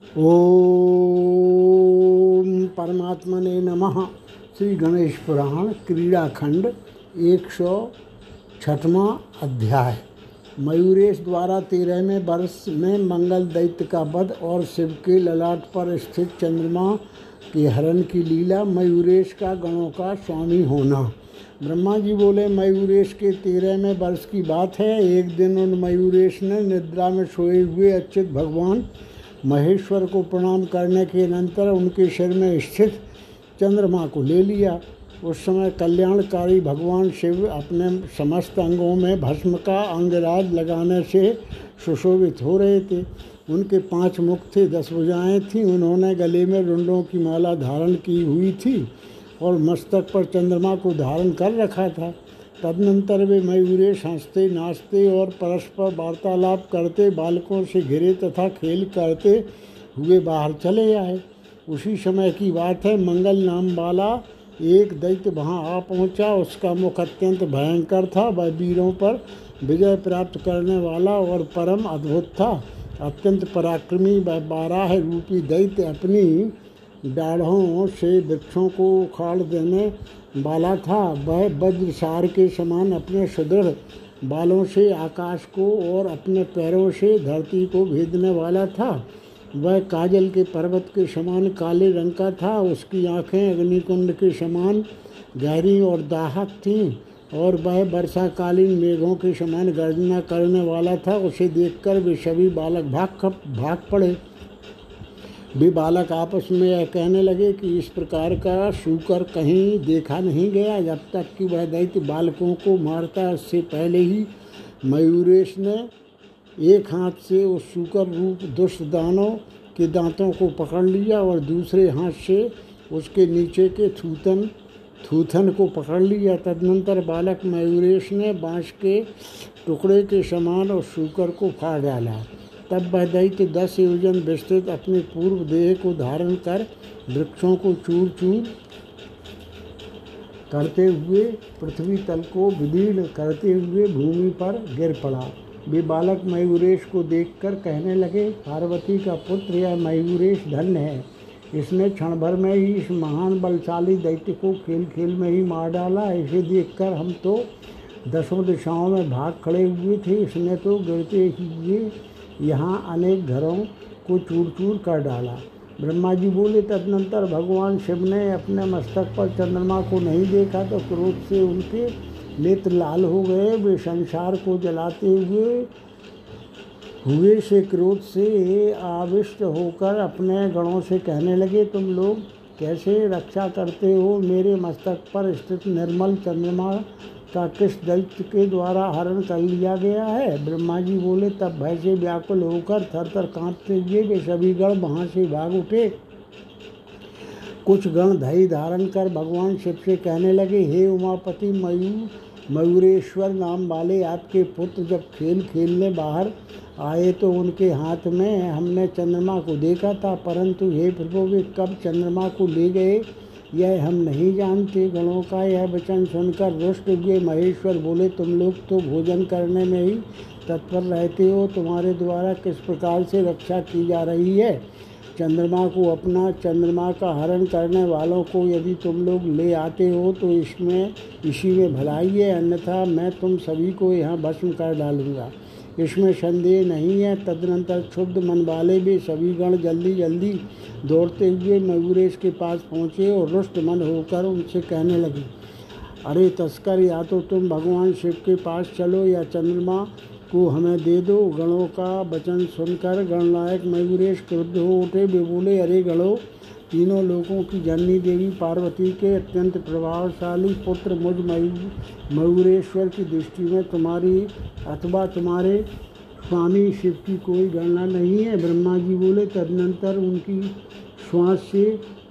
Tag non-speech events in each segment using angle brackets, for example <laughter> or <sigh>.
ओम परमात्मने नमः। श्री गणेश पुराण क्रीड़ाखंड एक सौ छठवा अध्याय। मयूरेश द्वारा तेरहवें वर्ष में मंगल दैत्य का वध और शिव के ललाट पर स्थित चंद्रमा के हरण की लीला मयूरेश का गणों का स्वामी होना। ब्रह्मा जी बोले, मयूरेश के तेरहवें वर्ष की बात है। एक दिन उन मयूरेश ने निद्रा में सोए हुए अच्युत भगवान महेश्वर को प्रणाम करने के अनंतर उनके सिर में स्थित चंद्रमा को ले लिया। उस समय कल्याणकारी भगवान शिव अपने समस्त अंगों में भस्म का अंगराज लगाने से सुशोभित हो रहे थे। उनके पाँच मुख थे दस भुजाएँ थीं। उन्होंने गले में रुंडों की माला धारण की हुई थी और मस्तक पर चंद्रमा को धारण कर रखा था। तदनंतर वे मयूरेश हँसते नाचते और परस्पर वार्तालाप करते, बालकों से घिरे तथा खेल करते हुए बाहर चले आए। उसी समय की बात है, मंगल नाम वाला एक दैत्य वहाँ आ पहुँचा। उसका मुख अत्यंत भयंकर था। वह वीरों पर विजय प्राप्त करने वाला और परम अद्भुत था। अत्यंत पराक्रमी, वह बारह रूपी दैत्य अपनी डाढ़ों से वृक्षों को उखाड़ देने वाला था। वह वज्रसार के समान अपने सुदृढ़ बालों से आकाश को और अपने पैरों से धरती को भेदने वाला था। वह काजल के पर्वत के समान काले रंग का था। उसकी आँखें अग्निकुंड के समान गहरी और दाहक थीं और वह वर्षाकालीन मेघों के समान गर्जना करने वाला था। उसे देखकर वे सभी बालक भाग भाग पड़े। वे बालक आपस में यह कहने लगे कि इस प्रकार का शूकर कहीं देखा नहीं गया, जब तक कि वह दैत्य बालकों को मारता उससे पहले ही मयूरेश ने एक हाथ से उस शूकर रूप दुष्ट दानों के दांतों को पकड़ लिया और दूसरे हाथ से उसके नीचे के थूथन थूथन को पकड़ लिया। तदनंतर बालक मयूरेश ने बाँस के टुकड़े के समान और शूकर को फाड़ डाला। तब वह दैत्य दस योजन विस्तृत अपने पूर्व देह को धारण कर वृक्षों को चूर चूर करते हुए पृथ्वी तल को विदीर्ण करते हुए भूमि पर गिर पड़ा। वे बालक मयूरेश को देखकर कहने लगे, पार्वती का पुत्र, यह मयूरेश धन्य है। इसने क्षण भर में ही इस महान बलशाली दैत्य को खेल खेल में ही मार डाला। इसे देखकर हम तो दसों दिशाओं में भाग खड़े हुए थे। इसने तो गिरते हुए यहाँ अनेक घरों को चूर चूर कर डाला। ब्रह्मा जी बोले, तदनंतर भगवान शिव ने अपने मस्तक पर चंद्रमा को नहीं देखा तो क्रोध से उनके नेत्र लाल हो गए। वे संसार को जलाते हुए हुए से क्रोध से आविष्ट होकर अपने गणों से कहने लगे, तुम लोग कैसे रक्षा करते हो? मेरे मस्तक पर स्थित निर्मल चंद्रमा का किस दैत्य के द्वारा हरण कर लिया गया है? ब्रह्मा जी बोले, तब भय से व्याकुल होकर थर थर कांपते हुए वे सभी गण वहाँ से भाग उठे। कुछ गण धई धारण कर भगवान शिव से कहने लगे, हे उमापति मयूर मयूरेश्वर नाम वाले आपके पुत्र जब खेल खेलने बाहर आए तो उनके हाथ में हमने चंद्रमा को देखा था, परंतु हे प्रभु, वे कब चंद्रमा को ले गए? यह हम नहीं जानते गणों का यह वचन सुनकर रुष्ट हुए महेश्वर बोले, तुम लोग तो भोजन करने में ही तत्पर रहते हो, तुम्हारे द्वारा किस प्रकार से रक्षा की जा रही है? चंद्रमा को अपना चंद्रमा का हरण करने वालों को यदि तुम लोग ले आते हो तो इसमें, इसी में भलाई है, अन्यथा मैं तुम सभी को यहाँ भस्म कर डालूँगा। इसमें संदेह नहीं है। तदनंतर क्षुब्ध मन वाले भी सभी गण जल्दी जल्दी दौड़ते हुए मयूरेश के पास पहुँचे और रुष्ट मन होकर उनसे कहने लगे, अरे तस्कर, या तो तुम भगवान शिव के पास चलो या चंद्रमा को हमें दे दो। गणों का वचन सुनकर गणनायक मयूरेश क्रुद्ध हो उठे। वे बोले, अरे गणों तीनों लोगों की जननी देवी पार्वती के अत्यंत प्रभावशाली पुत्र मुझ मयूर मयूरेश्वर की दृष्टि में तुम्हारी अथवा तुम्हारे स्वामी शिव की कोई गणना नहीं है। ब्रह्मा जी बोले, तदनंतर उनकी श्वास से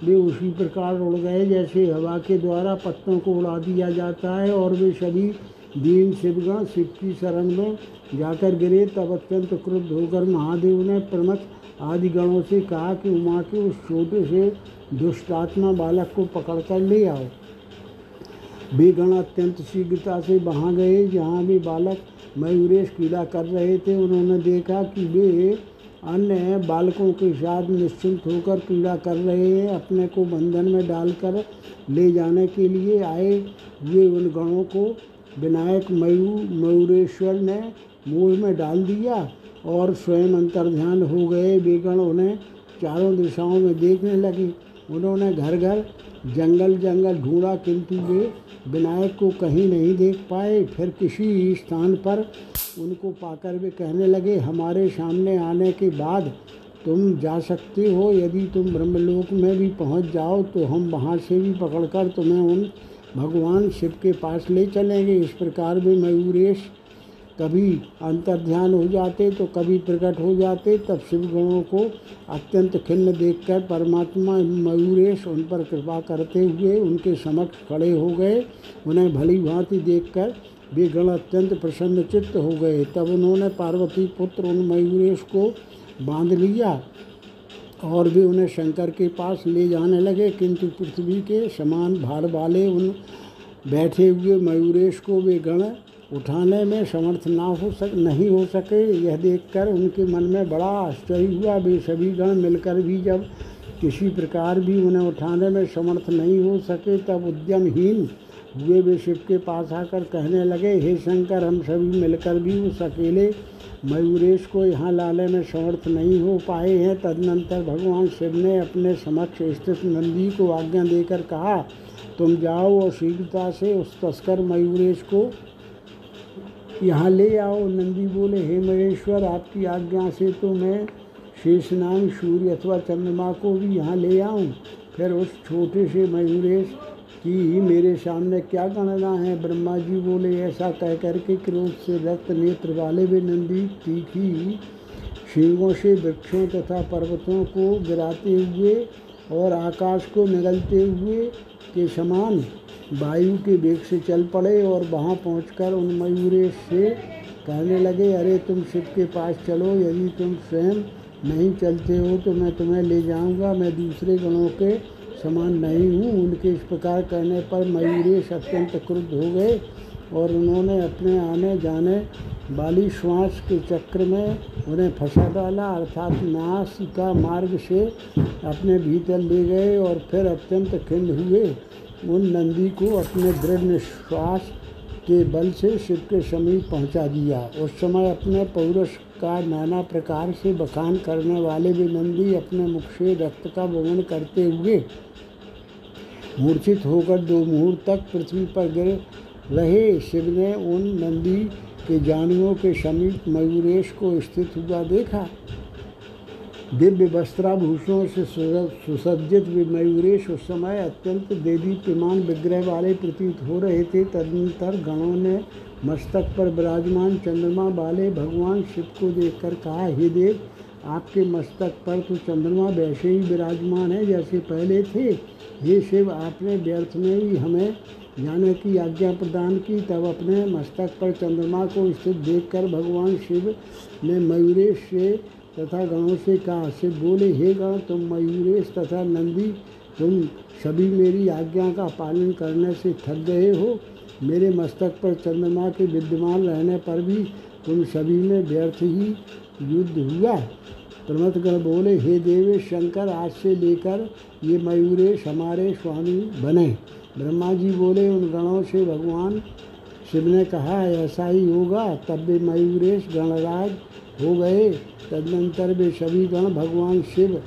वे उसी प्रकार उड़ गए जैसे हवा के द्वारा पत्तों को उड़ा दिया जाता है और वे सभी दीन शिवगण शिव की शरण में जाकर गिरे। तब अत्यंत क्रुद्ध होकर महादेव ने प्रमथ आदि गणों से कहा कि उमा के उस छोटे से दुष्टात्मा बालक को पकड़कर ले आओ। वे गण अत्यंत शीघ्रता से वहाँ गए, जहाँ भी बालक मयूरेश कीड़ा कर रहे थे। उन्होंने देखा कि वे अन्य बालकों के साथ निश्चिंत होकर क्रीड़ा कर रहे हैं। अपने को बंधन में डालकर ले जाने के लिए आए। हुए उन गणों को विनायक मयू, मयूरेश्वर ने मोह में डाल दिया। और स्वयं अंतर्ध्यान हो गए। वे गण उन्हें चारों दिशाओं में देखने लगे। उन्होंने घर घर जंगल जंगल ढूंढा, किंतु वे विनायक को कहीं नहीं देख पाए। फिर किसी स्थान पर उनको पाकर वे कहने लगे, हमारे सामने आने के बाद तुम जा सकते हो। यदि तुम ब्रह्मलोक में भी पहुँच जाओ तो हम वहाँ से भी पकड़कर तुम्हें उन भगवान शिव के पास ले चलेंगे। इस प्रकार वे मयूरेश कभी अंतर्ध्यान हो जाते तो कभी प्रकट हो जाते, तब शिव गणों को अत्यंत खिन्न देखकर परमात्मा मयूरेश उन पर कृपा करते हुए उनके समक्ष खड़े हो गए। उन्हें भली भांति देखकर वे गण अत्यंत प्रसन्न चित्त हो गए। तब उन्होंने पार्वती पुत्र उन मयूरेश को बाँध लिया और भी उन्हें शंकर के पास ले जाने लगे। किंतु पृथ्वी के समान भार वाले उन बैठे हुए मयूरेश को वे गण उठाने में समर्थ ना हो सक, नहीं हो सके, यह देखकर उनके मन में बड़ा आश्चर्य हुआ। वे सभी गण मिलकर भी जब किसी प्रकार भी उन्हें उठाने में समर्थ नहीं हो सके, तब उद्यमहीन हुए वे शिव के पास आकर कहने लगे, हे शंकर, हम सभी मिलकर भी उस अकेले मयूरेश को यहाँ लाने में समर्थ नहीं हो पाए हैं। तदनंतर भगवान शिव ने अपने समक्ष स्थित नंदी को आज्ञा देकर कहा, तुम जाओ और शीघ्रता से उस तस्कर मयूरेश को यहाँ ले आओ। नंदी बोले, हे महेश्वर, आपकी आज्ञा से तो मैं शेषनाग, सूर्य अथवा चंद्रमा को भी यहाँ ले आऊँ। फिर उस छोटे से मयूरेश की मेरे सामने क्या गणना है? ब्रह्मा जी बोले, ऐसा कह कर के क्रोध से रक्त नेत्र वाले भी नंदी तीखी शिंगों से वृक्षों तथा पर्वतों को गिराते हुए और आकाश को निगलते हुए के समान वायु के वेग से चल पड़े और वहाँ पहुंचकर उन मयूरेश से कहने लगे, अरे, तुम शिव के पास चलो, यदि तुम स्वयं नहीं चलते हो तो मैं तुम्हें ले जाऊँगा। मैं दूसरे गणों के समान नहीं हूँ। उनके इस प्रकार करने पर मयूरेश अत्यंत क्रुद्ध हो गए और उन्होंने अपने आने जाने वाली श्वास के चक्र में उन्हें फंसा डाला। अर्थात नाश का मार्ग से अपने भीतर ले गए और फिर अत्यंत खिंड हुए। उन नंदी को अपने दृढ़ निश्वास के बल से शिव के समीप पहुँचा दिया। उस समय अपने पौरुष का नाना प्रकार से बखान करने वाले भी नंदी अपने मुख से रक्त का वमन करते हुए मूर्छित होकर दो मुहूर्त तक पृथ्वी पर गिर रहे। शिव ने उन नंदी के जानुओं के समीप मयूरेश को स्थित हुआ देखा। दिव्य वस्त्राभूषणों से सुसज्जित वे मयूरेश उस समय अत्यंत देवी प्रमाण विग्रह वाले प्रतीत हो रहे थे। तदनंतर गणों ने मस्तक पर विराजमान चंद्रमा वाले भगवान शिव को देखकर कहा, हे देव, आपके मस्तक पर तो चंद्रमा वैसे ही विराजमान है जैसे पहले थे। ये शिव, आपने व्यर्थ में ही हमें जाने की आज्ञा प्रदान की। तब अपने मस्तक पर चंद्रमा को स्थित देखकर भगवान शिव ने मयूरेश से तथा गणों से कहा से बोले, हे गण तुम मयूरेश तथा नंदी, तुम सभी मेरी आज्ञा का पालन करने से थक गए हो। मेरे मस्तक पर चंद्रमा के विद्यमान रहने पर भी तुम सभी में व्यर्थ ही युद्ध हुआ। प्रमथगण बोले, हे देवे शंकर, आज से लेकर ये मयूरेश हमारे स्वामी बने। ब्रह्मा जी बोले, उन गणों से भगवान शिव ने कहा, ऐसा ही होगा। तब वे मयूरेश गणराज हो गए, तदनंतर वे सभी गण भगवान शिव,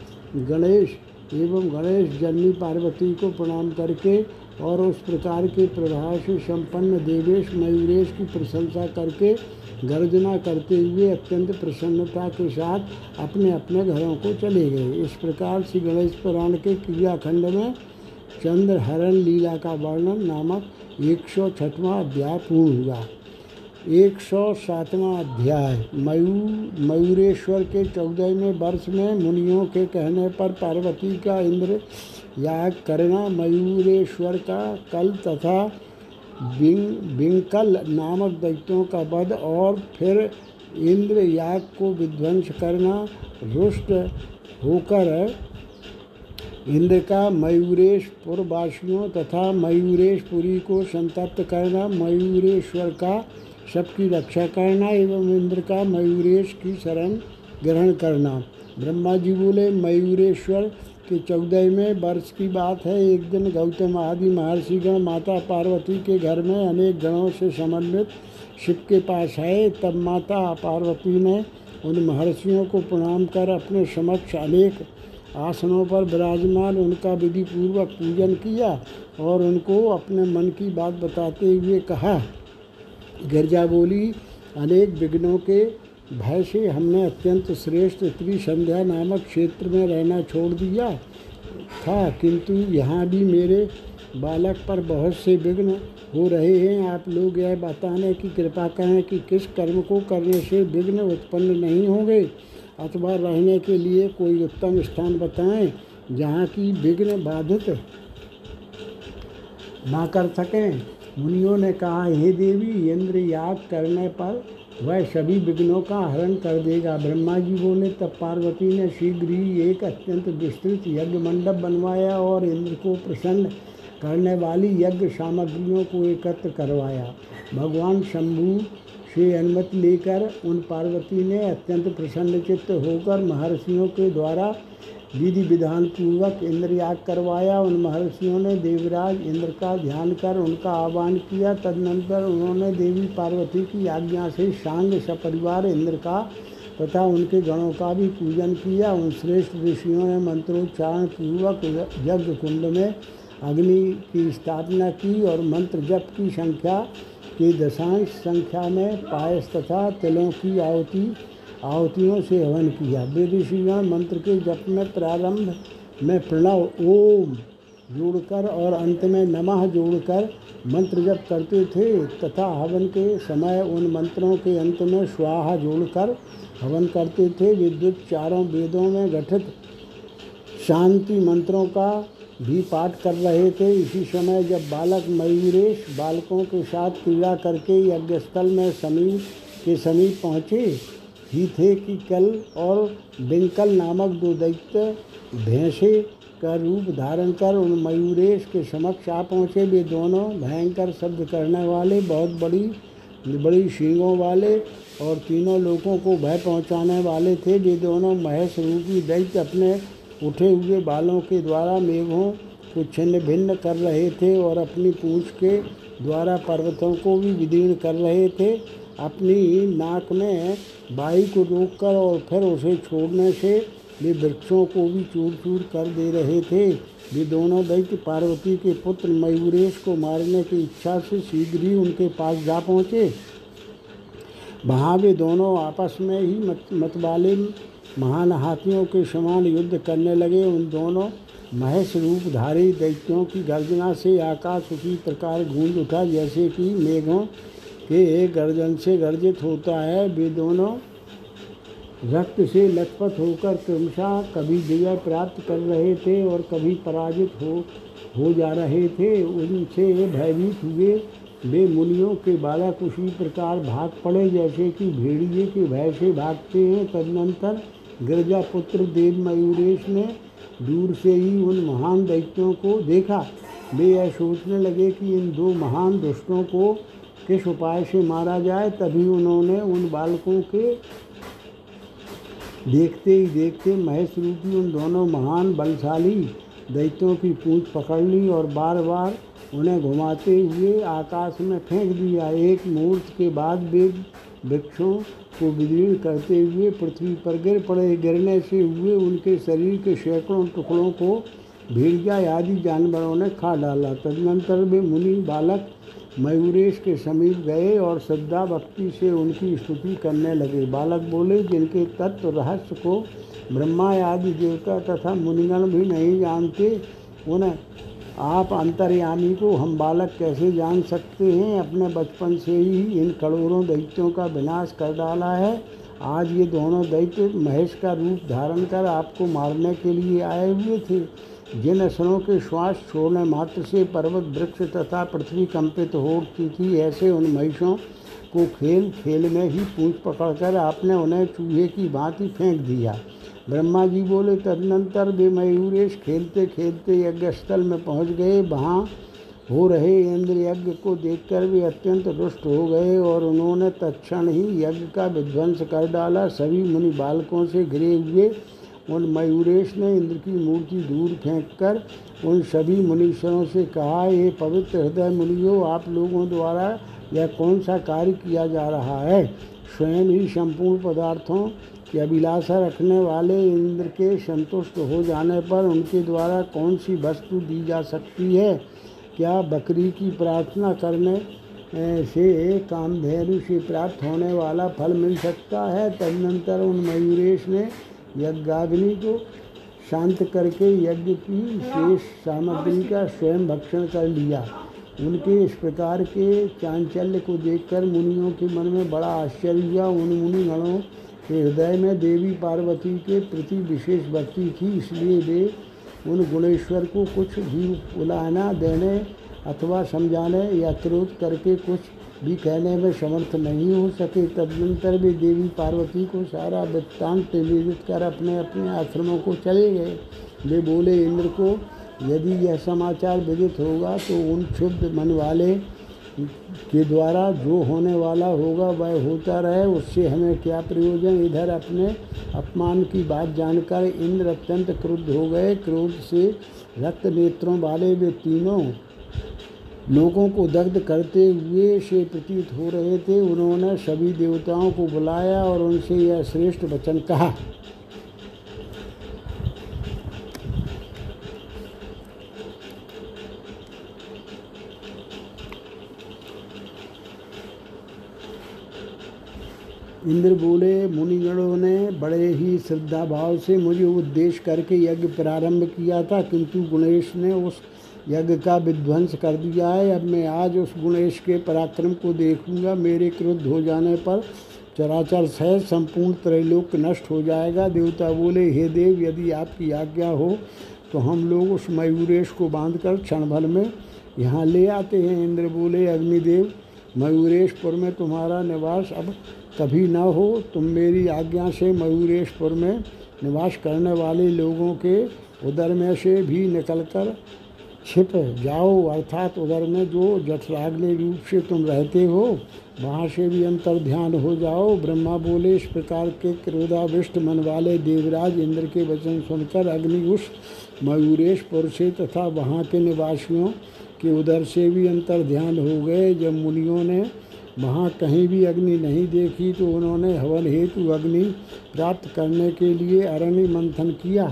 गणेश एवं गणेश जननी पार्वती को प्रणाम करके और उस प्रकार के प्रभाव से संपन्न देवेश मयूरेश की प्रशंसा करके गर्जना करते हुए अत्यंत प्रसन्नता के साथ अपने अपने घरों को चले गए। इस प्रकार श्री गणेश पुराण के क्रियाखंड में चंद्रहरण लीला का वर्णन नामक एक सौ छठवां अध्याय पूर्ण हुआ। एक सौ सातवां अध्याय। मयू, मयूरेश्वर के चौदहवें वर्ष में मुनियों के कहने पर पार्वती का इंद्र याग करना मयूरेश्वर का कल तथा बिंकल नामक दैत्यों का वध और फिर इंद्र याग को विध्वंस करना रुष्ट होकर इंद्र का मयूरेश पुरवासियों तथा मयूरेशपुरी को संतप्त करना मयूरेश्वर का सबकी रक्षा करना एवं इंद्र का मयूरेश की शरण ग्रहण करना। ब्रह्मा जी बोले, मयूरेश्वर, के चौदहवें वर्ष की बात है। एक दिन गौतम आदि महर्षिगण माता पार्वती के घर में अनेक गणों से समन्वित शिव के पास आए। तब माता पार्वती ने उन महर्षियों को प्रणाम कर अपने समक्ष अनेक आसनों पर विराजमान, उनका विधि पूर्वक पूजन किया और उनको अपने मन की बात बताते हुए कहा गिरजा बोली अनेक विघ्नों के भय से हमने अत्यंत श्रेष्ठ स्त्री संध्या नामक क्षेत्र में रहना छोड़ दिया था, किंतु यहाँ भी मेरे बालक पर बहुत से विघ्न हो रहे हैं। आप लोग यह बताने की कृपा करें कि किस कर्म को करने से विघ्न उत्पन्न नहीं होंगे। अथवा रहने के लिए कोई उत्तम स्थान बताएँ जहाँ की विघ्न बाधित ना कर सकें। मुनियों ने कहा, हे देवी, इंद्र याग करने पर वह सभी विघ्नों का हरण कर देगा। ब्रह्मा जी बोले तब पार्वती ने शीघ्र ही एक अत्यंत विस्तृत यज्ञ मंडप बनवाया और इंद्र को प्रसन्न करने वाली यज्ञ सामग्रियों को एकत्र करवाया। भगवान शंभु से अनुमति लेकर उन पार्वती ने अत्यंत प्रसन्न चित्त होकर महर्षियों के द्वारा विधि विधान पूर्वक इंद्र याग करवाया। उन महर्षियों ने देवराज इंद्र का ध्यान कर उनका आह्वान किया। तदनंतर उन्होंने देवी पार्वती की आज्ञा से सांग सपरिवार इंद्र का तथा उनके गणों का भी पूजन किया। उन श्रेष्ठ ऋषियों ने मंत्रोच्चारण पूर्वक यज्ञ कुंड में अग्नि की स्थापना की और मंत्र जप की संख्या की दशांश संख्या में पायस तथा तिलों की आहुति आहुतियों से हवन किया। ऋषिगण मंत्र के जप में प्रारंभ में प्रणव, ओम, जोड़कर और अंत में नमः जोड़कर मंत्र जप करते थे। तथा हवन के समय उन मंत्रों के अंत में स्वाहा जोड़कर हवन करते थे। विद्युत चारों वेदों में गठित शांति मंत्रों का भी पाठ कर रहे थे। इसी समय जब बालक मयूरेश बालकों के साथ क्रीड़ा करके यज्ञस्थल में समीप के समीप पहुँचे ही थे कि कल और बिंकल नामक दो दैत्य भैंसे का रूप धारण कर उन मयूरेश के समक्ष आ पहुँचे। वे दोनों भयंकर शब्द करने वाले, बहुत बड़ी बड़ी शींगों वाले और तीनों लोगों को भय पहुँचाने वाले थे। वे दोनों महेश रूपी दैत्य अपने उठे हुए बालों के द्वारा मेघों को छिन्न भिन्न कर रहे थे और अपनी पूछ के द्वारा पर्वतों को भी विदीर्ण कर रहे थे। अपनी नाक में बाई को रोककर और फिर उसे छोड़ने से वे वृक्षों को भी चूर चूर कर दे रहे थे। वे दोनों दैत्य पार्वती के पुत्र मयूरेश को मारने की इच्छा से शीघ्र ही उनके पास जा पहुँचे। वहाँ वे दोनों आपस में ही मत, मतवाले महान हाथियों के समान युद्ध करने लगे। उन दोनों महेश रूपधारी दैत्यों की गर्जना से आकाश उसी प्रकार गूंज उठा, जैसे कि मेघों के गर्जन से गर्जित होता है। वे दोनों रक्त से लथपथ होकर क्रमशः कभी विजय प्राप्त कर रहे थे और कभी पराजित हो हो जा रहे थे। उनसे भयभीत हुए वे मुनियों के बालक उसी प्रकार भाग पड़े। जैसे कि भेड़िए के भय से भागते हैं, तदनंतर गिरजा पुत्र देव मयूरेश ने दूर से ही उन महान दैत्यों को देखा। वे यह सोचने लगे कि इन दो महान दुष्टों को किस उपाय से मारा जाए, तभी उन्होंने उन बालकों के देखते ही देखते महेश रूपी उन दोनों महान बलशाली दैत्यों की पूंछ पकड़ ली और बार बार उन्हें घुमाते हुए आकाश में फेंक दिया। एक मुहूर्त के बाद वे वृक्षों को विलीन करते हुए पृथ्वी पर गिर पड़े। गिरने से हुए उनके शरीर के सैकड़ों टुकड़ों को भेड़िया आदि जानवरों ने खा डाला। तदनंतर वे मुनि बालक मयूरेश के समीप गए और श्रद्धा भक्ति से उनकी स्तुति करने लगे। बालक बोले, जिनके तत्व रहस्य को ब्रह्मा आदि देवता तथा मुनिगण भी नहीं जानते, उन्हें आप अंतर्यामी को हम बालक कैसे जान सकते हैं? अपने बचपन से ही इन करोड़ों दैत्यों का विनाश कर डाला है। आज ये दोनों दैत्य महेश का रूप धारण कर आपको मारने के लिए आए हुए थे। जिन असरों के श्वास छोड़ने मात्र से पर्वत वृक्ष तथा पृथ्वी कंपित हो उठती थी, ऐसे उन महिषों को खेल खेल में ही पूछ पकड़कर आपने उन्हें चूहे की भांति फेंक दिया। ब्रह्मा जी बोले, तदनंतर वे मयूरेश खेलते खेलते यज्ञस्थल में पहुँच गए। वहाँ हो रहे इंद्र यज्ञ को देखकर वे अत्यंत रुष्ट हो गए और उन्होंने तत्क्षण ही यज्ञ का विध्वंस कर डाला। सभी मुनि बालकों से घिरे हुए उन मयूरेश ने इंद्र की मूर्ति दूर फेंककर उन सभी मुनीश्वरों से कहा ये पवित्र हृदय मुनियो, आप लोगों द्वारा यह कौन सा कार्य किया जा रहा है? स्वयं ही संपूर्ण पदार्थों की अभिलाषा रखने वाले इंद्र के संतुष्ट हो जाने पर उनके द्वारा कौन सी वस्तु दी जा सकती है? क्या बकरी की प्रार्थना करने से कामधेनु से प्राप्त होने वाला फल मिल सकता है? तदनंतर उन मयूरेश ने यज्ञाग्नि को शांत करके यज्ञ की शेष सामग्री का स्वयं भक्षण कर लिया। उनके इस प्रकार के चांचल्य को देखकर मुनियों के मन में बड़ा आश्चर्य हुआ उन मुनि गणों के हृदय में देवी पार्वती के प्रति विशेष भक्ति थी। इसलिए वे उन गुणेश्वर को कुछ भी उलाना देने अथवा समझाने या क्रोध करके कुछ भी कहने में समर्थ नहीं हो सके, तदनंतर भी देवी पार्वती को सारा वृत्तांत निवेदित कर अपने अपने आश्रमों को चले गए। वे बोले, इंद्र को, यदि यह समाचार विदित होगा तो उन क्षुब्ध मन वाले के द्वारा जो होने वाला होगा, वह होता रहे। उससे हमें क्या प्रयोजन? इधर अपने अपमान की बात जानकर इंद्र अत्यंत क्रुद्ध हो गए। क्रोध से रक्त नेत्रों वाले वे तीनों लोगों को दग्ध करते हुए से प्रतीत हो रहे थे, उन्होंने सभी देवताओं को बुलाया और उनसे यह श्रेष्ठ वचन कहा। इंद्र बोले, मुनिगणों ने बड़े ही श्रद्धा भाव से मुझे उद्देश्य करके यज्ञ प्रारंभ किया था, किंतु गणेश ने उस यज्ञ का विध्वंस कर दिया है। अब मैं आज उस गुणेश के पराक्रम को देखूँगा। मेरे क्रुद्ध हो जाने पर चराचर सह संपूर्ण त्रैलोक नष्ट हो जाएगा। देवता बोले, हे देव, यदि आपकी आज्ञा हो तो हम लोग उस मयूरेश को बांधकर क्षण भर में यहाँ ले आते हैं। इंद्र बोले, अग्निदेव, मयूरेशपुर में तुम्हारा निवास अब कभी न हो। तुम मेरी आज्ञा से मयूरेशपुर में निवास करने वाले लोगों के उदर में से भी निकलकर छिप जाओ, अर्थात उधर में जो जठराग्नि रूप से तुम रहते हो, वहाँ से भी अंतर ध्यान हो जाओ। ब्रह्मा बोले, इस प्रकार के क्रोधाविष्ट मन वाले देवराज इंद्र के वचन सुनकर अग्नि उस मयूरेशपुर से तथा वहाँ के निवासियों के उधर से भी अंतर ध्यान हो गए। जब मुनियों ने वहाँ कहीं भी अग्नि नहीं देखी तो उन्होंने हवन हेतु अग्नि प्राप्त करने के लिए अरण्य मंथन किया।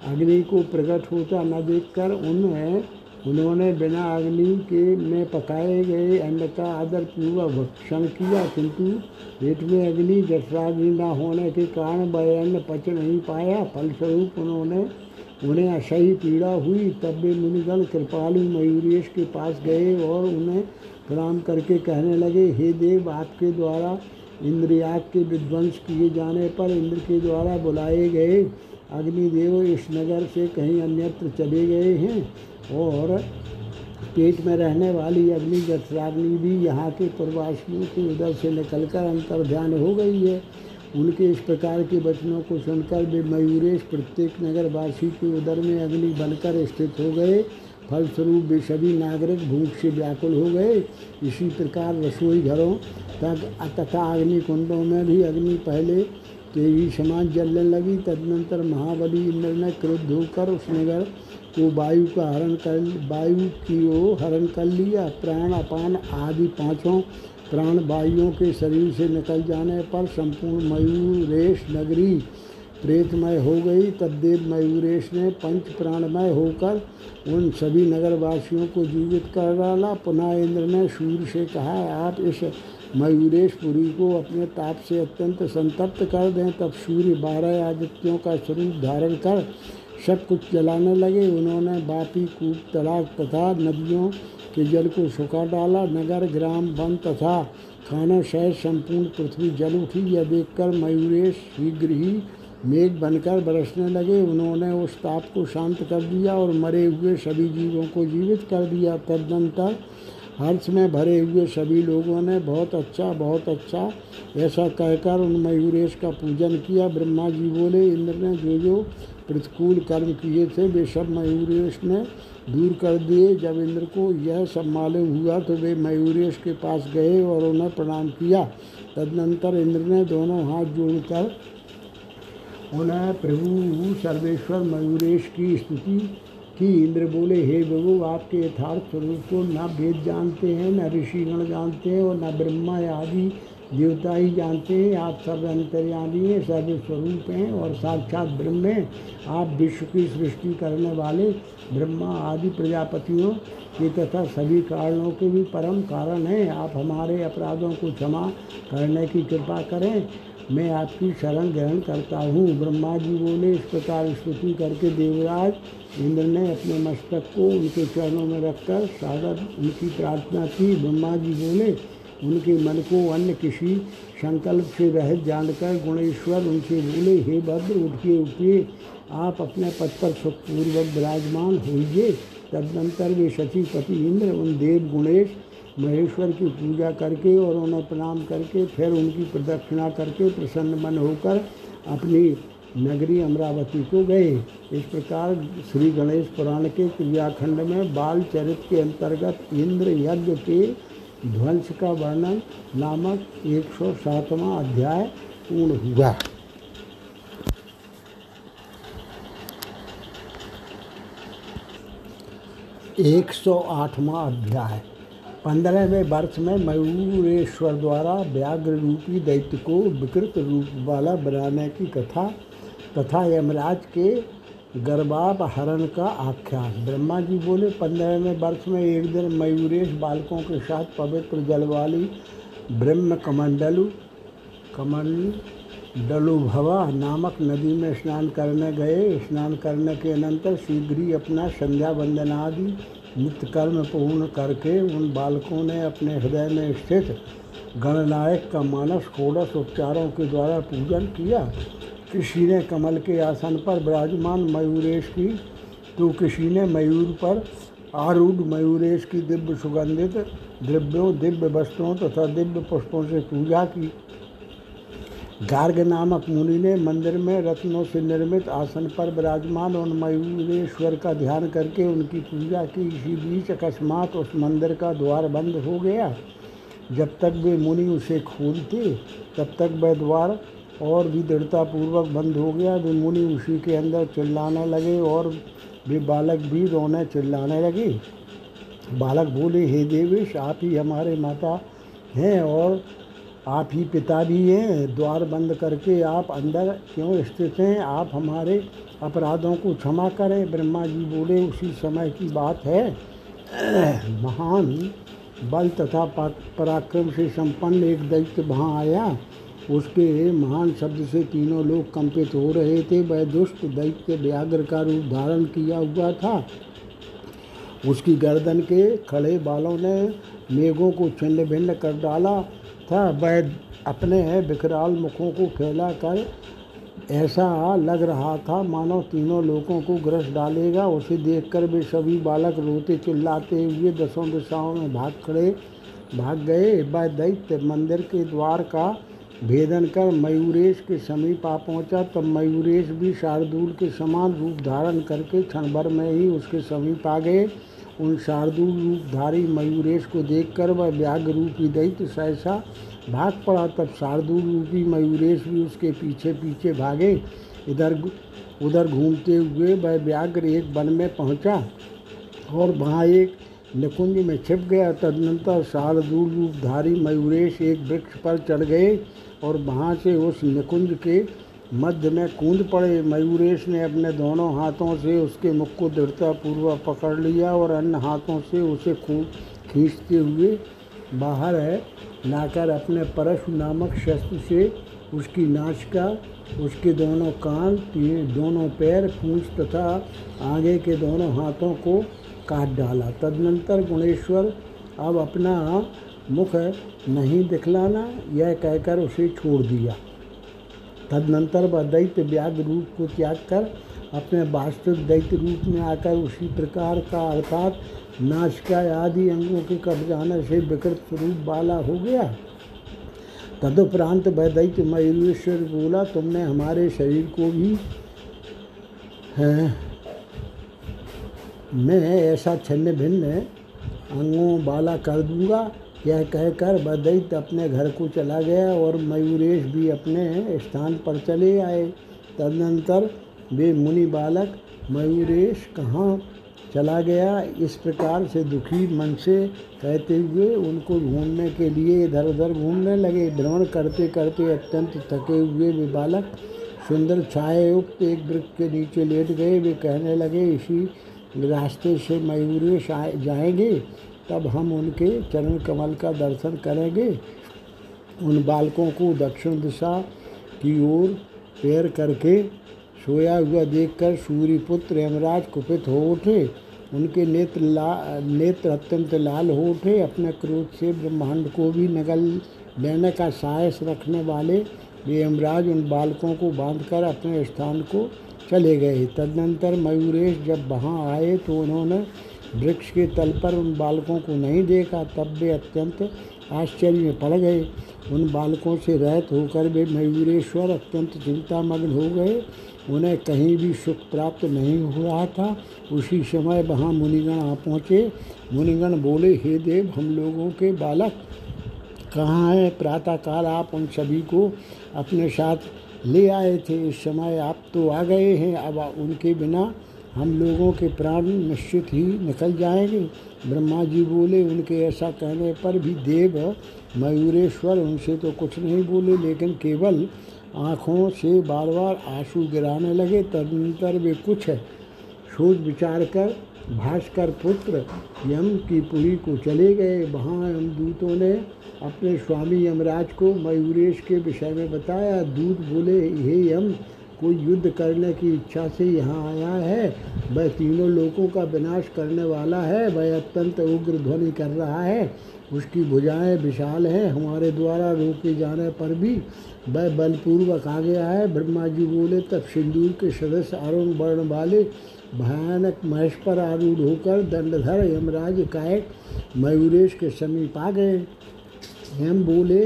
अग्नि को प्रकट होता न देखकर उन्हें, उन्होंने बिना अग्नि के में पकाए गए अन्न का आदर पूर्वक भक्षण किया, किंतु पेट में अग्नि जठराग्नि न होने के कारण वह अन्न पच नहीं पाया। फलस्वरूप उन्होंने उन्हें असही पीड़ा हुई। तब वे मुनिगण कृपालु मयूरेश के पास गए और उन्हें प्रणाम करके कहने लगे, हे देव, आपके द्वारा इंद्रियाग के विध्वंस किए जाने पर इंद्र के द्वारा बुलाए गए अग्निदेव इस नगर से कहीं अन्यत्र चले गए हैं और पेट में रहने वाली अग्नि जठराग्नि भी यहाँ के प्रवासियों के उधर से निकलकर अंतर ध्यान हो गई है। उनके इस प्रकार के वचनों को सुनकर वे मयूरेश प्रत्येक नगरवासी के उदर में अग्नि बनकर स्थित हो गए। फलस्वरूप वे सभी नागरिक भूख से व्याकुल हो गए। इसी प्रकार रसोई घरों तक तथा अग्नि कुंडों में भी अग्नि पहले तेज़ी समान जलने लगी, तदनंतर महाबली इंद्र ने क्रुद्ध होकर उस नगर को वायु का हरण कर वायु की ओर हरण कर लिया। प्राण, अपान आदि पाँचों प्राण वायुओं के शरीर से निकल जाने पर संपूर्ण मयूरेश नगरी प्रेतमय हो गई। तब देव मयूरेश ने पंच प्राणमय होकर उन सभी नगरवासियों को जीवित कर डाला। पुनः इंद्र ने सूर्य से कहा, आप इस मयूरेशपुरी को अपने ताप से अत्यंत संतप्त कर दें, तब सूर्य बारह आदित्यों का स्वरूप धारण कर सब कुछ जलाने लगे। उन्होंने बापी कूप, तलाक तथा नदियों के जल को सुखा डाला। नगर, ग्राम, वन तथा खाना शहर संपूर्ण पृथ्वी जल उठी। यह देखकर मयूरेश शीघ्र ही मेघ बनकर बरसने लगे। उन्होंने उस ताप को शांत कर दिया और मरे हुए सभी जीवों को जीवित कर दिया। तदनंतर हर्ष में भरे हुए सभी लोगों ने बहुत अच्छा बहुत अच्छा ऐसा कहकर उन मयूरेश का पूजन किया। ब्रह्मा जी बोले, इंद्र ने जो जो प्रतिकूल कर्म किए थे, वे सब मयूरेश ने दूर कर दिए। जब इंद्र को यह सब मालूम हुआ तो वे मयूरेश के पास गए और उन्हें प्रणाम किया। तदनंतर इंद्र ने दोनों हाथ जोड़कर उन्हें, प्रभु, सर्वेश्वर मयूरेश की स्तुति की इंद्र बोले, हे प्रभु, आपके यथार्थ स्वरूप को न वेद जानते हैं, न ऋषिगण जानते हैं और न ब्रह्मा आदि देवता ही जानते हैं। आप सर्व अंतर्यामी हैं सर्व स्वरूप हैं और साक्षात ब्रह्म हैं। आप विश्व की सृष्टि करने वाले ब्रह्मा आदि प्रजापतियों के तथा सभी कारणों के भी परम कारण हैं। आप हमारे अपराधों को क्षमा करने की कृपा करें। मैं आपकी शरण ग्रहण करता हूँ। ब्रह्मा जी बोले, इस प्रकार स्तुति करके देवराज इंद्र ने अपने मस्तक को उनके चरणों में रखकर सागर उनकी प्रार्थना की। ब्रह्मा जी बोले, उनके मन को अन्य किसी संकल्प से रहित जानकर गुणेश्वर उनसे बोले, हे भद्र, उठिए उठिए, आप अपने पद पर सुखपूर्वक विराजमान होइए। तदनंतर वे शचीपति इंद्र, उन देव गुणेश महेश्वर की पूजा करके और उन्हें प्रणाम करके, फिर उनकी प्रदक्षिणा करके प्रसन्न मन होकर अपनी नगरी अमरावती को गए। इस प्रकार श्री गणेश पुराण के क्रियाखंड में बाल चरित्र के अंतर्गत इंद्र यज्ञ के ध्वंस का वर्णन नामक एक सौ अध्याय पूर्ण हुआ। एक सौ आठवां अध्याय। पंद्रहवें वर्ष में मयूरेश्वर द्वारा व्याघ्र रूपी दैत्य को विकृत रूप वाला बनाने की कथा तथा यमराज के गर्भापहरण का आख्यान। ब्रह्मा जी बोले, पंद्रहवें वर्ष में एक दिन मयूरेश बालकों के साथ पवित्र जल वाली ब्रह्म कमंडलु कमंडलु भवा नामक नदी में स्नान करने गए। स्नान करने के अनंतर शीघ्र ही अपना संध्या वंदनादि नित्य कर्म पूर्ण करके उन बालकों ने अपने हृदय में स्थित गणनायक का मानस षोडश उपचारों के द्वारा पूजन किया। किसी ने कमल के आसन पर विराजमान मयूरेश की तो किसी ने मयूर पर आरूढ़ मयूरेश की दिव्य सुगंधित द्रव्यों, दिव्य वस्त्रों तथा दिव्य पुष्पों से पूजा की। गार्ग नामक मुनि ने मंदिर में रत्नों से निर्मित आसन पर विराजमान और मयूरेश्वर का ध्यान करके उनकी पूजा की। इसी बीच अकस्मात उस मंदिर का द्वार बंद हो गया। जब तक वे मुनि उसे खोलते, तब तक वह द्वार और भी दृढ़तापूर्वक बंद हो गया। वे मुनि उसी के अंदर चिल्लाने लगे और वे बालक भी रोने चिल्लाने लगे। बालक बोले, हे देवेश, आप ही हमारे माता हैं और आप ही पिता भी हैं, द्वार बंद करके आप अंदर क्यों स्थित हैं? आप हमारे अपराधों को क्षमा करें। ब्रह्मा जी बोले, उसी समय की बात है। <clears throat> महान बल तथा पराक्रम से संपन्न एक दैत्य वहाँ आया। उसके महान शब्द से तीनों लोग कंपित हो रहे थे। वह दुष्ट दैत्य व्याघ्र का रूप धारण किया हुआ था। उसकी गर्दन के खड़े बालों ने मेघों को छिन्न भिन्न कर डाला। था वह अपने विकराल मुखों को फैला कर ऐसा लग रहा था मानो तीनों लोगों को ग्रस डालेगा। उसे देखकर वे सभी बालक रोते चिल्लाते हुए दसों दिशाओं में भाग खड़े, भाग गए। वह दैत्य मंदिर के द्वार का भेदन कर मयूरेश के समीप आ पहुँचा। तब मयूरेश भी शार्दूल के समान रूप धारण करके क्षण भर में ही उसके समीप आ गए। उन शार्दूल रूपधारी मयूरेश को देखकर वह व्याघ्र रूपी दैत्य सहसा भाग पड़ा, तब शार्दूल रूपी मयूरेश भी उसके पीछे पीछे भागे। इधर उधर घूमते हुए वह व्याघ्र एक वन में पहुँचा और वहाँ एक निकुंज में छिप गया। तदनंतर शार्दूल रूपधारी मयूरेश एक वृक्ष पर चढ़ गए और वहाँ से उस निकुंज के मध्य में कूद पड़े। मयूरेश ने अपने दोनों हाथों से उसके मुख को दृढ़तापूर्वक पकड़ लिया और अन्य हाथों से उसे खींचते हुए बाहर है। लाकर अपने परशु नामक शस्त्र से उसकी नाचिका उसके दोनों कान दोनों पैर, पूंछ तथा आगे के दोनों हाथों को काट डाला। तदनंतर गुणेश्वर, अब अपना मुख नहीं दिखलाना, यह कहकर उसे छोड़ दिया। तदनंतर वह दैत्य व्याघ्र रूप को त्याग कर अपने वास्तविक दैत्य रूप में आकर उसी प्रकार का अर्थात नाचिका आदि अंगों के कब जाने से विकृत स्वरूप वाला हो गया। तदुपरांत वह दैत्य मयूरेश्वर बोला, तुमने हमारे शरीर को भी, है, मैं ऐसा छिन्न भिन्न अंगों वाला कर दूँगा। यह कहकर बदैत अपने घर को चला गया और मयूरेश भी अपने स्थान पर चले आए। तदनंतर वे मुनि बालक मयूरेश कहाँ चला गया, इस प्रकार से दुखी मन से कहते हुए उनको ढूँढने के लिए इधर उधर घूमने लगे। भ्रमण करते करते अत्यंत थके हुए वे बालक सुंदर छाए युक्त एक वृक्ष के नीचे लेट गए। वे कहने लगे, इसी रास्ते से मयूरेश जाएँगे? तब हम उनके चरण कमल का दर्शन करेंगे। उन बालकों को दक्षिण दिशा की ओर पैर करके सोया हुआ देखकर सूर्य पुत्र यमराज कुपित हो उठे। उनके नेत्र ला, नेत्र अत्यंत लाल हो उठे। अपने क्रोध से ब्रह्मांड को भी नगल लेने का साहस रखने वाले वे यमराज उन बालकों को बांधकर अपने स्थान को चले गए। तदनंतर मयूरेश जब वहाँ आए तो उन्होंने वृक्ष के तल पर उन बालकों को नहीं देखा, तब वे अत्यंत आश्चर्य में पड़ गए। उन बालकों से रहत होकर वे मयूरेश्वर अत्यंत चिंतामग्न हो गए। उन्हें कहीं भी सुख प्राप्त नहीं हो रहा था। उसी समय वहाँ मुनिगण आ पहुँचे। मुनिगण बोले, हे देव, हम लोगों के बालक, कहाँ हैं? प्रातःकाल आप उन सभी को अपने साथ ले आए थे। इस समय आप तो आ गए हैं। अब उनके बिना हम लोगों के प्राण निश्चित ही निकल जाएँगे। ब्रह्मा जी बोले, उनके ऐसा कहने पर भी देव मयूरेश्वर उनसे तो कुछ नहीं बोले, लेकिन केवल आँखों से बार बार आँसू गिराने लगे। तदनंतर वे कुछ सोच विचार कर, भास्कर पुत्र यम की पुरी को चले गए। वहाँ यमदूतों ने अपने स्वामी यमराज को मयूरेश के विषय में बताया। दूत बोले, हे यम कोई युद्ध करने की इच्छा से यहाँ आया है। वह तीनों लोगों का विनाश करने वाला है। वह अत्यंत उग्र ध्वनि कर रहा है। उसकी भुजाएँ विशाल हैं। हमारे द्वारा रोके जाने पर भी वह बलपूर्वक आ गया है ब्रह्मा जी बोले, तब सिंदूर के सदस्य अरुण वर्ण वाले भयानक महेश पर आरूढ़ होकर दंडधर यमराज कायक मयूरेश के समीप आ गए। यम बोले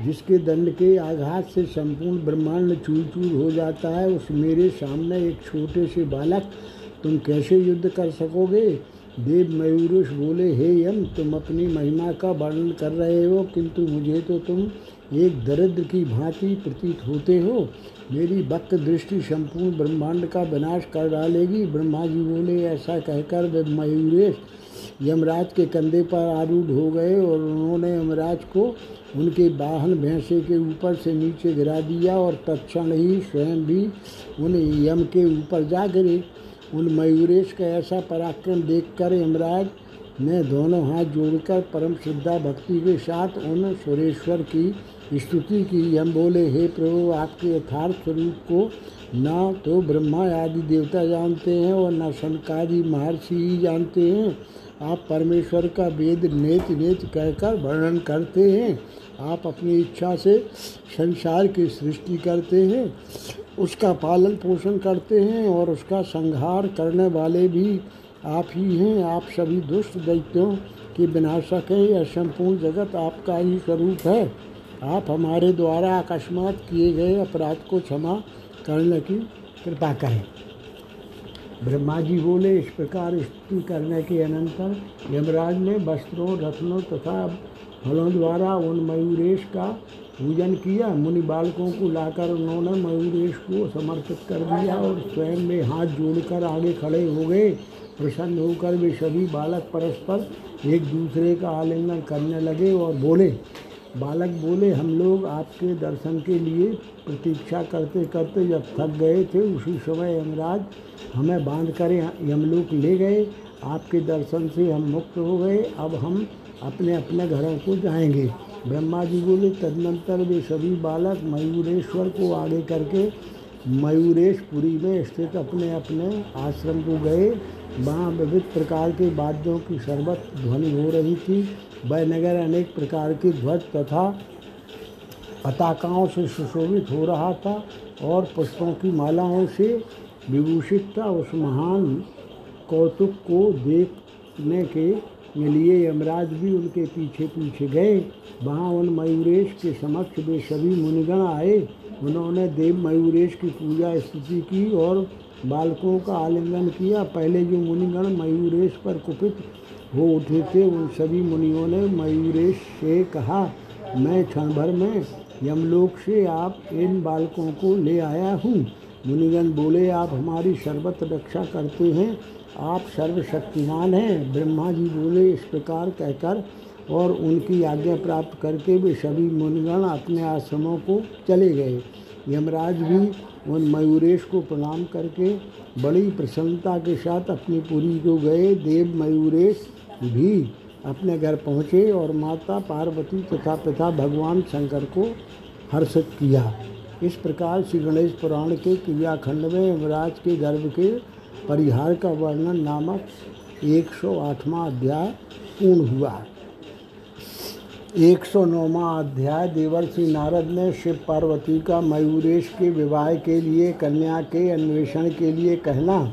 जिसके दंड के आघात से संपूर्ण ब्रह्मांड चूर चूर हो जाता है, उस मेरे सामने एक छोटे से बालक, तुम कैसे युद्ध कर सकोगे? देव मयूरेश बोले, हे यम, तुम अपनी महिमा का वर्णन कर रहे हो, किंतु मुझे तो तुम एक दरिद्र की भांति प्रतीत होते हो। मेरी वक्त दृष्टि संपूर्ण ब्रह्मांड का विनाश कर डालेगी। ब्रह्मा जी बोले, ऐसा कहकर वे मयूरेश, यमराज के कंधे पर आरूढ़ हो गए और उन्होंने यमराज को उनके वाहन भैंसे के ऊपर से नीचे गिरा दिया और तत्क्षण ही स्वयं भी उन यम के ऊपर जा गिरे। उन मयूरेश का ऐसा पराक्रम देखकर यमराज ने दोनों हाथ जोड़कर परम श्रद्धा भक्ति के साथ उन सुरेश्वर की स्तुति की। यम बोले, हे प्रभु, आपके यथार्थ स्वरूप को न तो ब्रह्मा आदि देवता जानते हैं और न शनकादि महर्षि ही जानते हैं। आप परमेश्वर का वेद नेत नेत कहकर वर्णन करते हैं। आप अपनी इच्छा से संसार की सृष्टि करते हैं, उसका पालन पोषण करते हैं और उसका संहार करने वाले भी आप ही हैं। आप सभी दुष्ट दैत्यों के विनाशक हैं, यह संपूर्ण जगत आपका ही स्वरूप है। आप हमारे द्वारा अकस्मात किए गए अपराध को क्षमा करने की कृपा करें। ब्रह्मा जी बोले, इस प्रकार स्तुति करने के अनंतर यमराज ने वस्त्रों, रत्नों तथा फलों द्वारा उन मयूरेश का पूजन किया। मुनि बालकों को लाकर उन्होंने मयूरेश को समर्पित कर दिया और स्वयं में हाथ जोड़कर आगे खड़े हो गए। प्रसन्न होकर वे सभी बालक परस्पर एक दूसरे का आलिंगन करने लगे और बोले, बालक बोले, हम लोग आपके दर्शन के लिए प्रतीक्षा करते करते जब थक गए थे, उसी समय यमराज हमें बाँध कर यमलोक ले गए। आपके दर्शन से हम मुक्त हो गए। अब हम अपने अपने घरों को जाएँगे। ब्रह्मा जी बोले, तदनंतर वे सभी बालक मयूरेश्वर को आगे करके मयूरेशपुरी में स्थित अपने अपने आश्रम को गए। वहाँ विविध प्रकार के वाद्यों की शरबत ध्वनि हो रही थी। वह नगर अनेक प्रकार की ध्वज तथा पताकाओं से सुशोभित हो रहा था और पुष्पों की मालाओं से विभूषित था। उस महान कौतुक को देखने के के लिए यमराज भी उनके पीछे पीछे गए। वहाँ उन मयूरेश के समक्ष वे सभी मुनिगण आए। उन्होंने देव मयूरेश की पूजा स्तुति की और बालकों का आलिंगन किया। पहले जो मुनिगण मयूरेश पर कुपित हो उठे थे, उन सभी मुनियों ने मयूरेश से कहा, मैं क्षण भर में यमलोक से आप इन बालकों को ले आया हूँ। मुनिगण बोले, आप हमारी सर्वत रक्षा करते हैं। आप सर्वशक्तिमान हैं। ब्रह्मा जी बोले इस प्रकार कहकर और उनकी आज्ञा प्राप्त करके वे सभी मुनिगण अपने आश्रमों को चले गए। यमराज भी उन मयूरेश को प्रणाम करके बड़ी प्रसन्नता के साथ अपनी पुरी को गए। देव मयूरेश भी अपने घर पहुँचे और माता पार्वती तथा पिता भगवान शंकर को हर्षित किया। इस प्रकार श्री गणेश पुराण के क्रियाखंड में यमराज के गर्भ के परिहार का वर्णन नामक 108वां अध्याय पूर्ण हुआ। एक सौ नौवा अध्याय, देवर्षि नारद ने शिव पार्वती का मयूरेश के विवाह के लिए, कन्या के अन्वेषण के लिए कहना,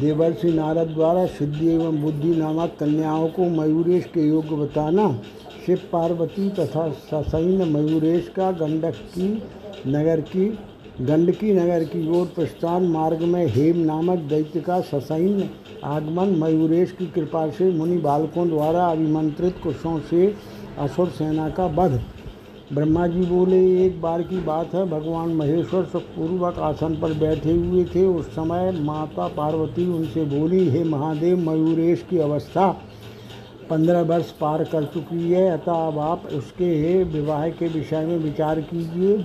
देवर्षि नारद द्वारा सिद्धि एवं बुद्धि नामक कन्याओं को मयूरेश के योग्य बताना, शिव पार्वती तथा ससैन मयूरेश का गंडक की, नगर की गंडकी नगर की ओर प्रस्थान मार्ग में हेम नामक दैत्य का ससैन्य आगमन। मयूरेश की कृपा से मुनि बालकों द्वारा अभिमंत्रित कुशों से असुर सेना का वध। ब्रह्मा जी बोले, एक बार की बात है, भगवान महेश्वर सुखपूर्वक आसन पर बैठे हुए थे। उस समय माता पार्वती उनसे बोली, हे महादेव, मयूरेश की अवस्था पंद्रह वर्ष पार कर चुकी है। अतः अब आप उसके विवाह के विषय में विचार कीजिए।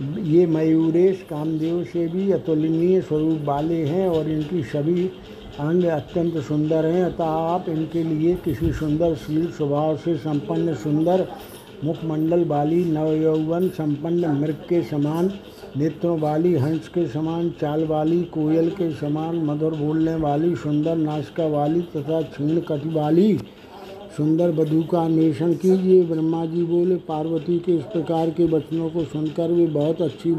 ये मयूरेश कामदेव से भी अतुलनीय स्वरूप वाले हैं और इनकी सभी अंग अत्यंत सुंदर हैं। अतः आप इनके लिए किसी सुंदर, शील स्वभाव से संपन्न, सुंदर, मुखमंडल वाली नवयौवन संपन्न, मृग के समान, नेत्रों वाली हंस के समान, चाल वाली कोयल के समान, मधुर बोलने वाली, सुंदर नाशिका वाली तथा क्षीण कटि वाली सुंदर बधु का अन्वेषण कीजिए। ब्रह्मा जी बोले, पार्वती के इस प्रकार के वचनों को सुनकर वे बहुत अच्छी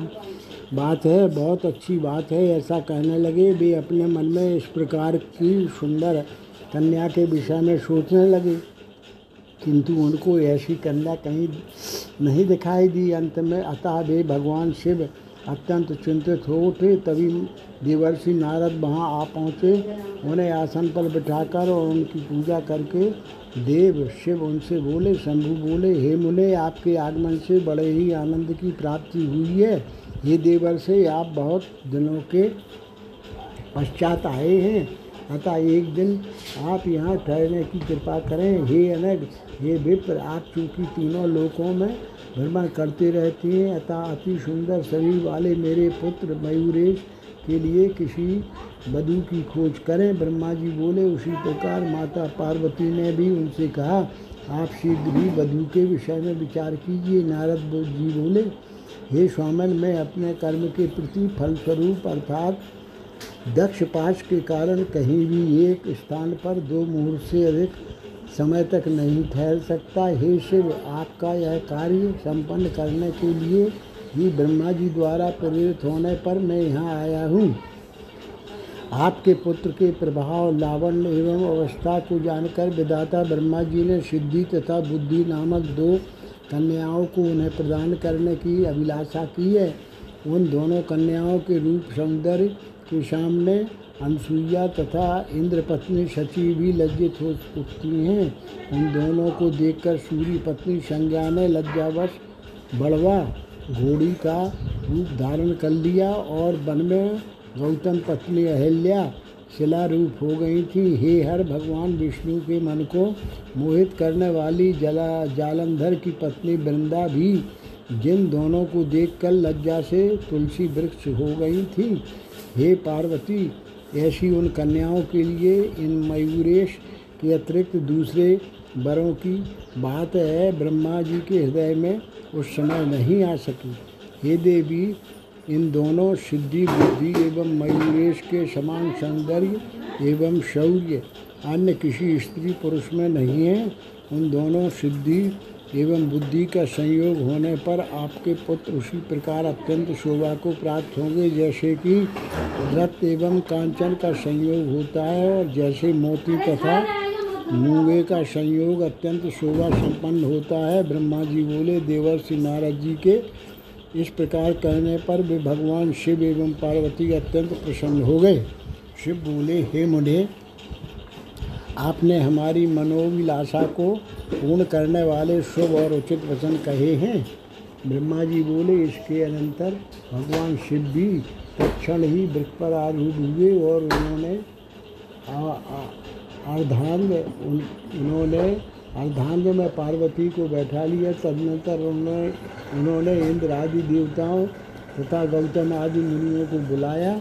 बात है, बहुत अच्छी बात है। ऐसा कहने लगे। वे अपने मन में इस प्रकार की सुंदर कन्या के विषय में सोचने लगे। किंतु उनको ऐसी कन्या कहीं नहीं दिखाई दी। अंत में अतः वे भगवान शिव अत्यंत चिंतित हो उठे। तभी देवर्षि नारद वहाँ आ पहुँचे। उन्हें आसन पर बिठाकर और उनकी पूजा करके देव, शिव उनसे बोले, शंभु बोले, हे मुने, आपके आगमन से बड़े ही आनंद की प्राप्ति हुई है। ये देवर से आप बहुत दिनों के पश्चात आए हैं। अतः एक दिन आप यहाँ ठहरने की कृपा करें। हे अनग, हे विप्र, आप चूँकि तीनों लोकों में भ्रमण करते रहते हैं, अतः अति सुंदर शरीर वाले मेरे पुत्र मयूरेश के लिए किसी बधु की खोज करें। ब्रह्मा जी बोले, उसी प्रकार माता पार्वती ने भी उनसे कहा, आप शीघ्र ही बधु के विषय में विचार कीजिए। नारद जी बोले, हे स्वामन, मैं अपने कर्म के प्रति फलस्वरूप अर्थात दक्ष पाश के कारण कहीं भी एक स्थान पर दो मुहूर्त से अधिक समय तक नहीं ठहर सकता। हे शिव, आपका यह कार्य संपन्न करने के लिए ही ब्रह्मा जी द्वारा प्रेरित होने पर मैं यहाँ आया हूँ। आपके पुत्र के प्रभाव, लावण्य एवं अवस्था को जानकर विदाता ब्रह्मा जी ने सिद्धि तथा बुद्धि नामक दो कन्याओं को उन्हें प्रदान करने की अभिलाषा की है। उन दोनों कन्याओं के रूप सौंदर्य के सामने अनसुईया तथा इंद्र पत्नी शची भी लज्जित हो उठती हैं। उन दोनों को देखकर सूर्य पत्नी संज्ञा ने लज्जावश बढ़वा घोड़ी का रूप धारण कर लिया और वन में गौतम पत्नी अहिल्या शिला रूप हो गई थी। हे हर भगवान, विष्णु के मन को मोहित करने वाली जला, जालंधर की पत्नी वृंदा भी जिन दोनों को देखकर लज्जा से तुलसी वृक्ष हो गई थी। हे पार्वती, ऐसी उन कन्याओं के लिए इन मयूरेश के अतिरिक्त दूसरे वरों की बात है। ब्रह्मा जी के हृदय में उस समय नहीं आ सकी। हे देवी, इन दोनों सिद्धि, बुद्धि एवं मयूरेश के समान सौंदर्य एवं शौर्य, अन्य किसी स्त्री पुरुष में नहीं है, उन दोनों सिद्धि एवं बुद्धि का संयोग होने पर आपके पुत्र उसी प्रकार अत्यंत शोभा को प्राप्त होंगे, जैसे कि रक्त एवं कांचन का संयोग होता है और जैसे मोती तथा मूँगे का संयोग अत्यंत शोभा संपन्न होता है। ब्रह्मा जी बोले, देवर्षि नारद जी के इस प्रकार कहने पर वे भगवान शिव एवं पार्वती अत्यंत प्रसन्न हो गए। शिव बोले, हे मुने, आपने हमारी मनोविलासा को पूर्ण करने वाले शुभ और उचित वचन कहे हैं। ब्रह्मा जी बोले, इसके अनंतर भगवान शिव भी तत्क्षण ही वृक्ष पर आरूढ़ हुए और उन्होंने अर्धांग उन, उन्होंने अर्धांग में पार्वती को बैठा लिया। तदनंतर उन्होंने उन्होंने इंद्र आदि देवताओं तथा गौतम आदि मुनियों को बुलाया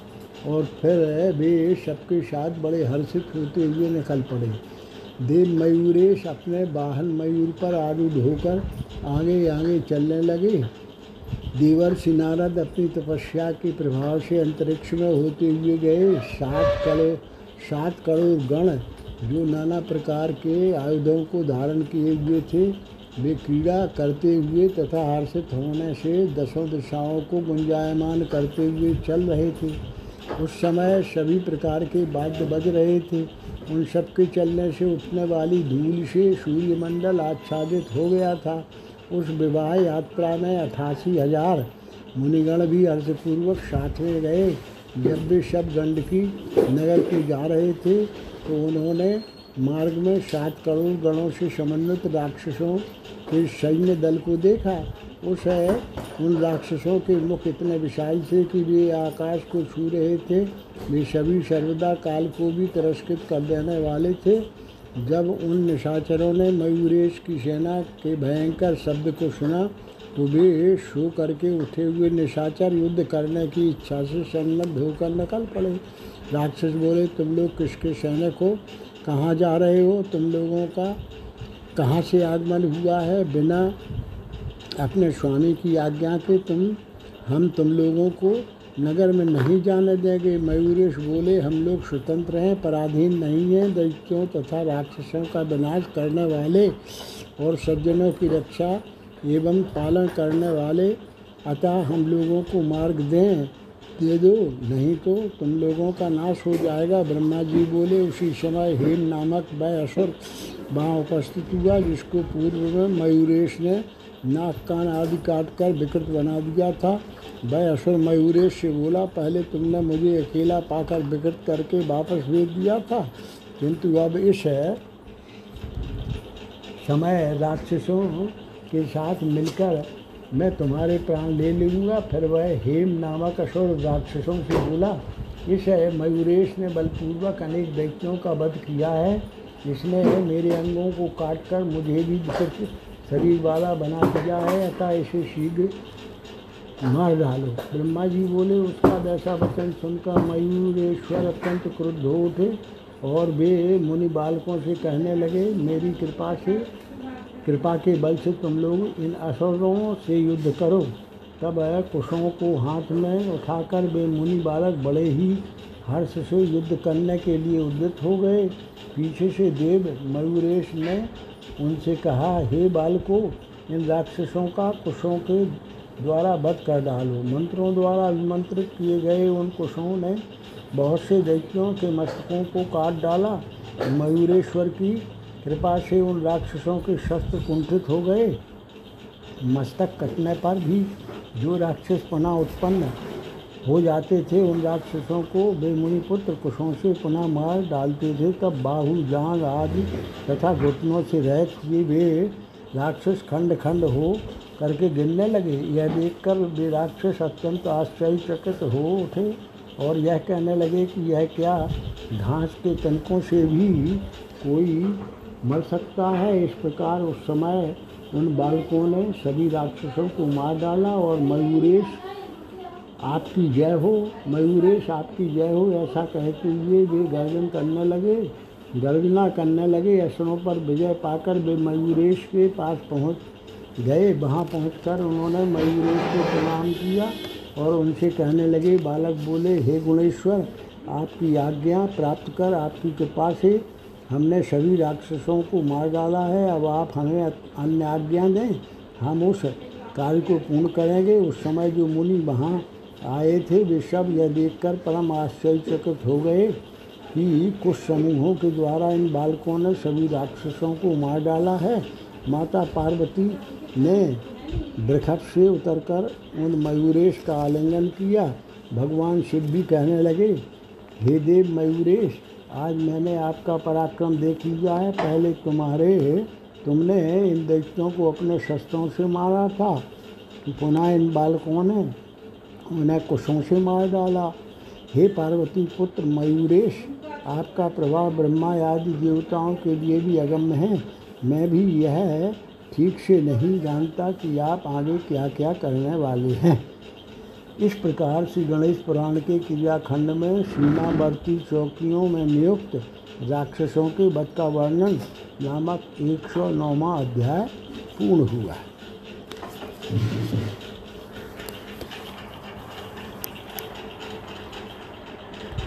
और फिर वे सबके साथ बड़े हर्षित होते हुए निकल पड़े। देव मयूरेश अपने वाहन मयूर पर आरूढ़ होकर आगे आगे चलने लगे। देवर्षि नारद अपनी तपस्या के प्रभाव से अंतरिक्ष में होते हुए गए। सात करोड़ सात करोड़ गण जो नाना प्रकार के आयुधों को धारण किए हुए थे, वे क्रीड़ा करते हुए तथा हर्षित होने से दसों दिशाओं को गुंजायमान करते हुए चल रहे थे। उस समय सभी प्रकार के वाद्य बज रहे थे। उन सब के चलने से उठने वाली धूल से सूर्यमंडल आच्छादित हो गया था। उस विवाह यात्रा में अठासी हज़ार मुनिगण भी हर्षपूर्वक साथ में गए। जब वे सब गंडकी नगर के जा रहे थे तो उन्होंने मार्ग में सात करोड़ गणों से समन्वित राक्षसों के सैन्य दल को देखा। उस उन राक्षसों के मुख इतने विशाल थे कि वे आकाश को छू रहे थे। वे सभी सर्वदा काल को भी तिरस्कृत कर देने वाले थे। जब उन निशाचरों ने मयूरेश की सेना के भयंकर शब्द को सुना तो वे सो करके उठे हुए निशाचर युद्ध करने की इच्छा से सन्नद्ध होकर निकल पड़े। राक्षस बोले, तुम लोग किसके सैनिक हो? कहाँ जा रहे हो? तुम लोगों का कहाँ से आगमन हुआ है? बिना अपने स्वामी की आज्ञा के तुम, हम तुम लोगों को नगर में नहीं जाने देंगे। मयूरेश बोले, हम लोग स्वतंत्र हैं, पराधीन नहीं हैं, दैत्यों तथा राक्षसों का विनाश करने वाले और सज्जनों की रक्षा एवं पालन करने वाले, अतः हम लोगों को मार्ग दें। दे दो, नहीं तो तुम लोगों का नाश हो जाएगा। ब्रह्मा जी बोले, उसी समय हेम नामक वह असुर वहाँ उपस्थित हुआ, जिसको पूर्व में मयूरेश ने नाक कान आदि काट कर विकृत बना दिया था। वह असुर मयूरेश से बोला, पहले तुमने मुझे अकेला पाकर विकृत करके वापस भेज दिया था, किंतु अब इस समय राक्षसों के साथ मिलकर मैं तुम्हारे प्राण ले लूँगा। फिर वह हेम नामक असुर राक्षसों से बोला, इस मयूरेश ने बलपूर्वक अनेक व्यक्तियों का वध किया है। इसने मेरे अंगों को काट कर मुझे भी शरीर वाला बना दिया है। अतः इसे शीघ्र मार डालो। ब्रह्मा जी बोले, उसका वैसा वचन सुनकर मयूरेश्वर अत्यंत क्रुद्ध हो उठे और वे मुनि बालकों से कहने लगे, मेरी कृपा से कृपा के बल से तुम लोग इन असुरों से युद्ध करो। तब कुशों को हाथ में उठाकर वे मुनि बालक बड़े ही हर्ष से युद्ध करने के लिए उद्यत हो गए। पीछे से देव मयूरेश ने उनसे कहा, हे बालको, इन राक्षसों का कुशों के द्वारा वध कर डालो। मंत्रों द्वारा विमंत्रित किए गए उन कुशों ने बहुत से दैत्यों के मस्तकों को काट डाला। मयूरेश्वर की कृपा से उन राक्षसों के शस्त्र कुंठित हो गए। मस्तक कटने पर भी जो राक्षस पुनः उत्पन्न हो जाते थे, उन राक्षसों को वे मुनिपुत्र कुशों से पुनः मार डालते थे। तब बाहु जांग आदि तथा घुटनों से रह किए वे राक्षस खंड खंड हो करके गिरने लगे। यह देखकर वे राक्षस अत्यंत आश्चर्यचकित हो उठे और यह कहने लगे कि यह क्या, घास के तनकों से भी कोई मर सकता है। इस प्रकार उस समय उन बालकों ने सभी राक्षसों को मार डाला और मयूरेश, आपकी जय हो, मयूरेश, आपकी जय हो, ऐसा कहते हुए वे गर्जन करने लगे। गर्जना करने लगे असुरों पर विजय पाकर वे मयूरेश के पास पहुँच गए। वहाँ पहुंचकर उन्होंने मयूरेश को प्रणाम किया और उनसे कहने लगे, बालक बोले, हे गुणेश्वर, आपकी आज्ञा प्राप्त कर, आपकी कृपा से हमने सभी राक्षसों को मार डाला है, अब आप हमें अन्य आज्ञा दें। हम उस कार्य को पूर्ण करेंगे। उस समय जो मुनि वहाँ आए थे, वे सब यह देखकर परम आश्चर्यचकित हो गए कि कुछ समूहों के द्वारा इन बालकों ने सभी राक्षसों को मार डाला है। माता पार्वती ने वृखभ से उतरकर उन मयूरेश का आलिंगन किया। भगवान शिव भी कहने लगे, हे देव मयूरेश आज मैंने आपका पराक्रम देख लिया है। पहले तुम्हारे, तुमने इन दैत्यों को अपने शस्त्रों से मारा था। पुनः इन बालकों ने उन्हें कुशों से मार डाला। हे पार्वती पुत्र, मयूरेश, आपका प्रभाव ब्रह्मा आदि देवताओं के लिए भी अगम्य है। मैं भी यह ठीक से नहीं जानता कि आप आगे क्या क्या करने वाले हैं। इस प्रकार श्री गणेश पुराण के क्रियाखंड में सीमावर्ती चौकियों में नियुक्त राक्षसों के वध का वर्णन नामक एक सौ नौवा अध्याय पूर्ण हुआ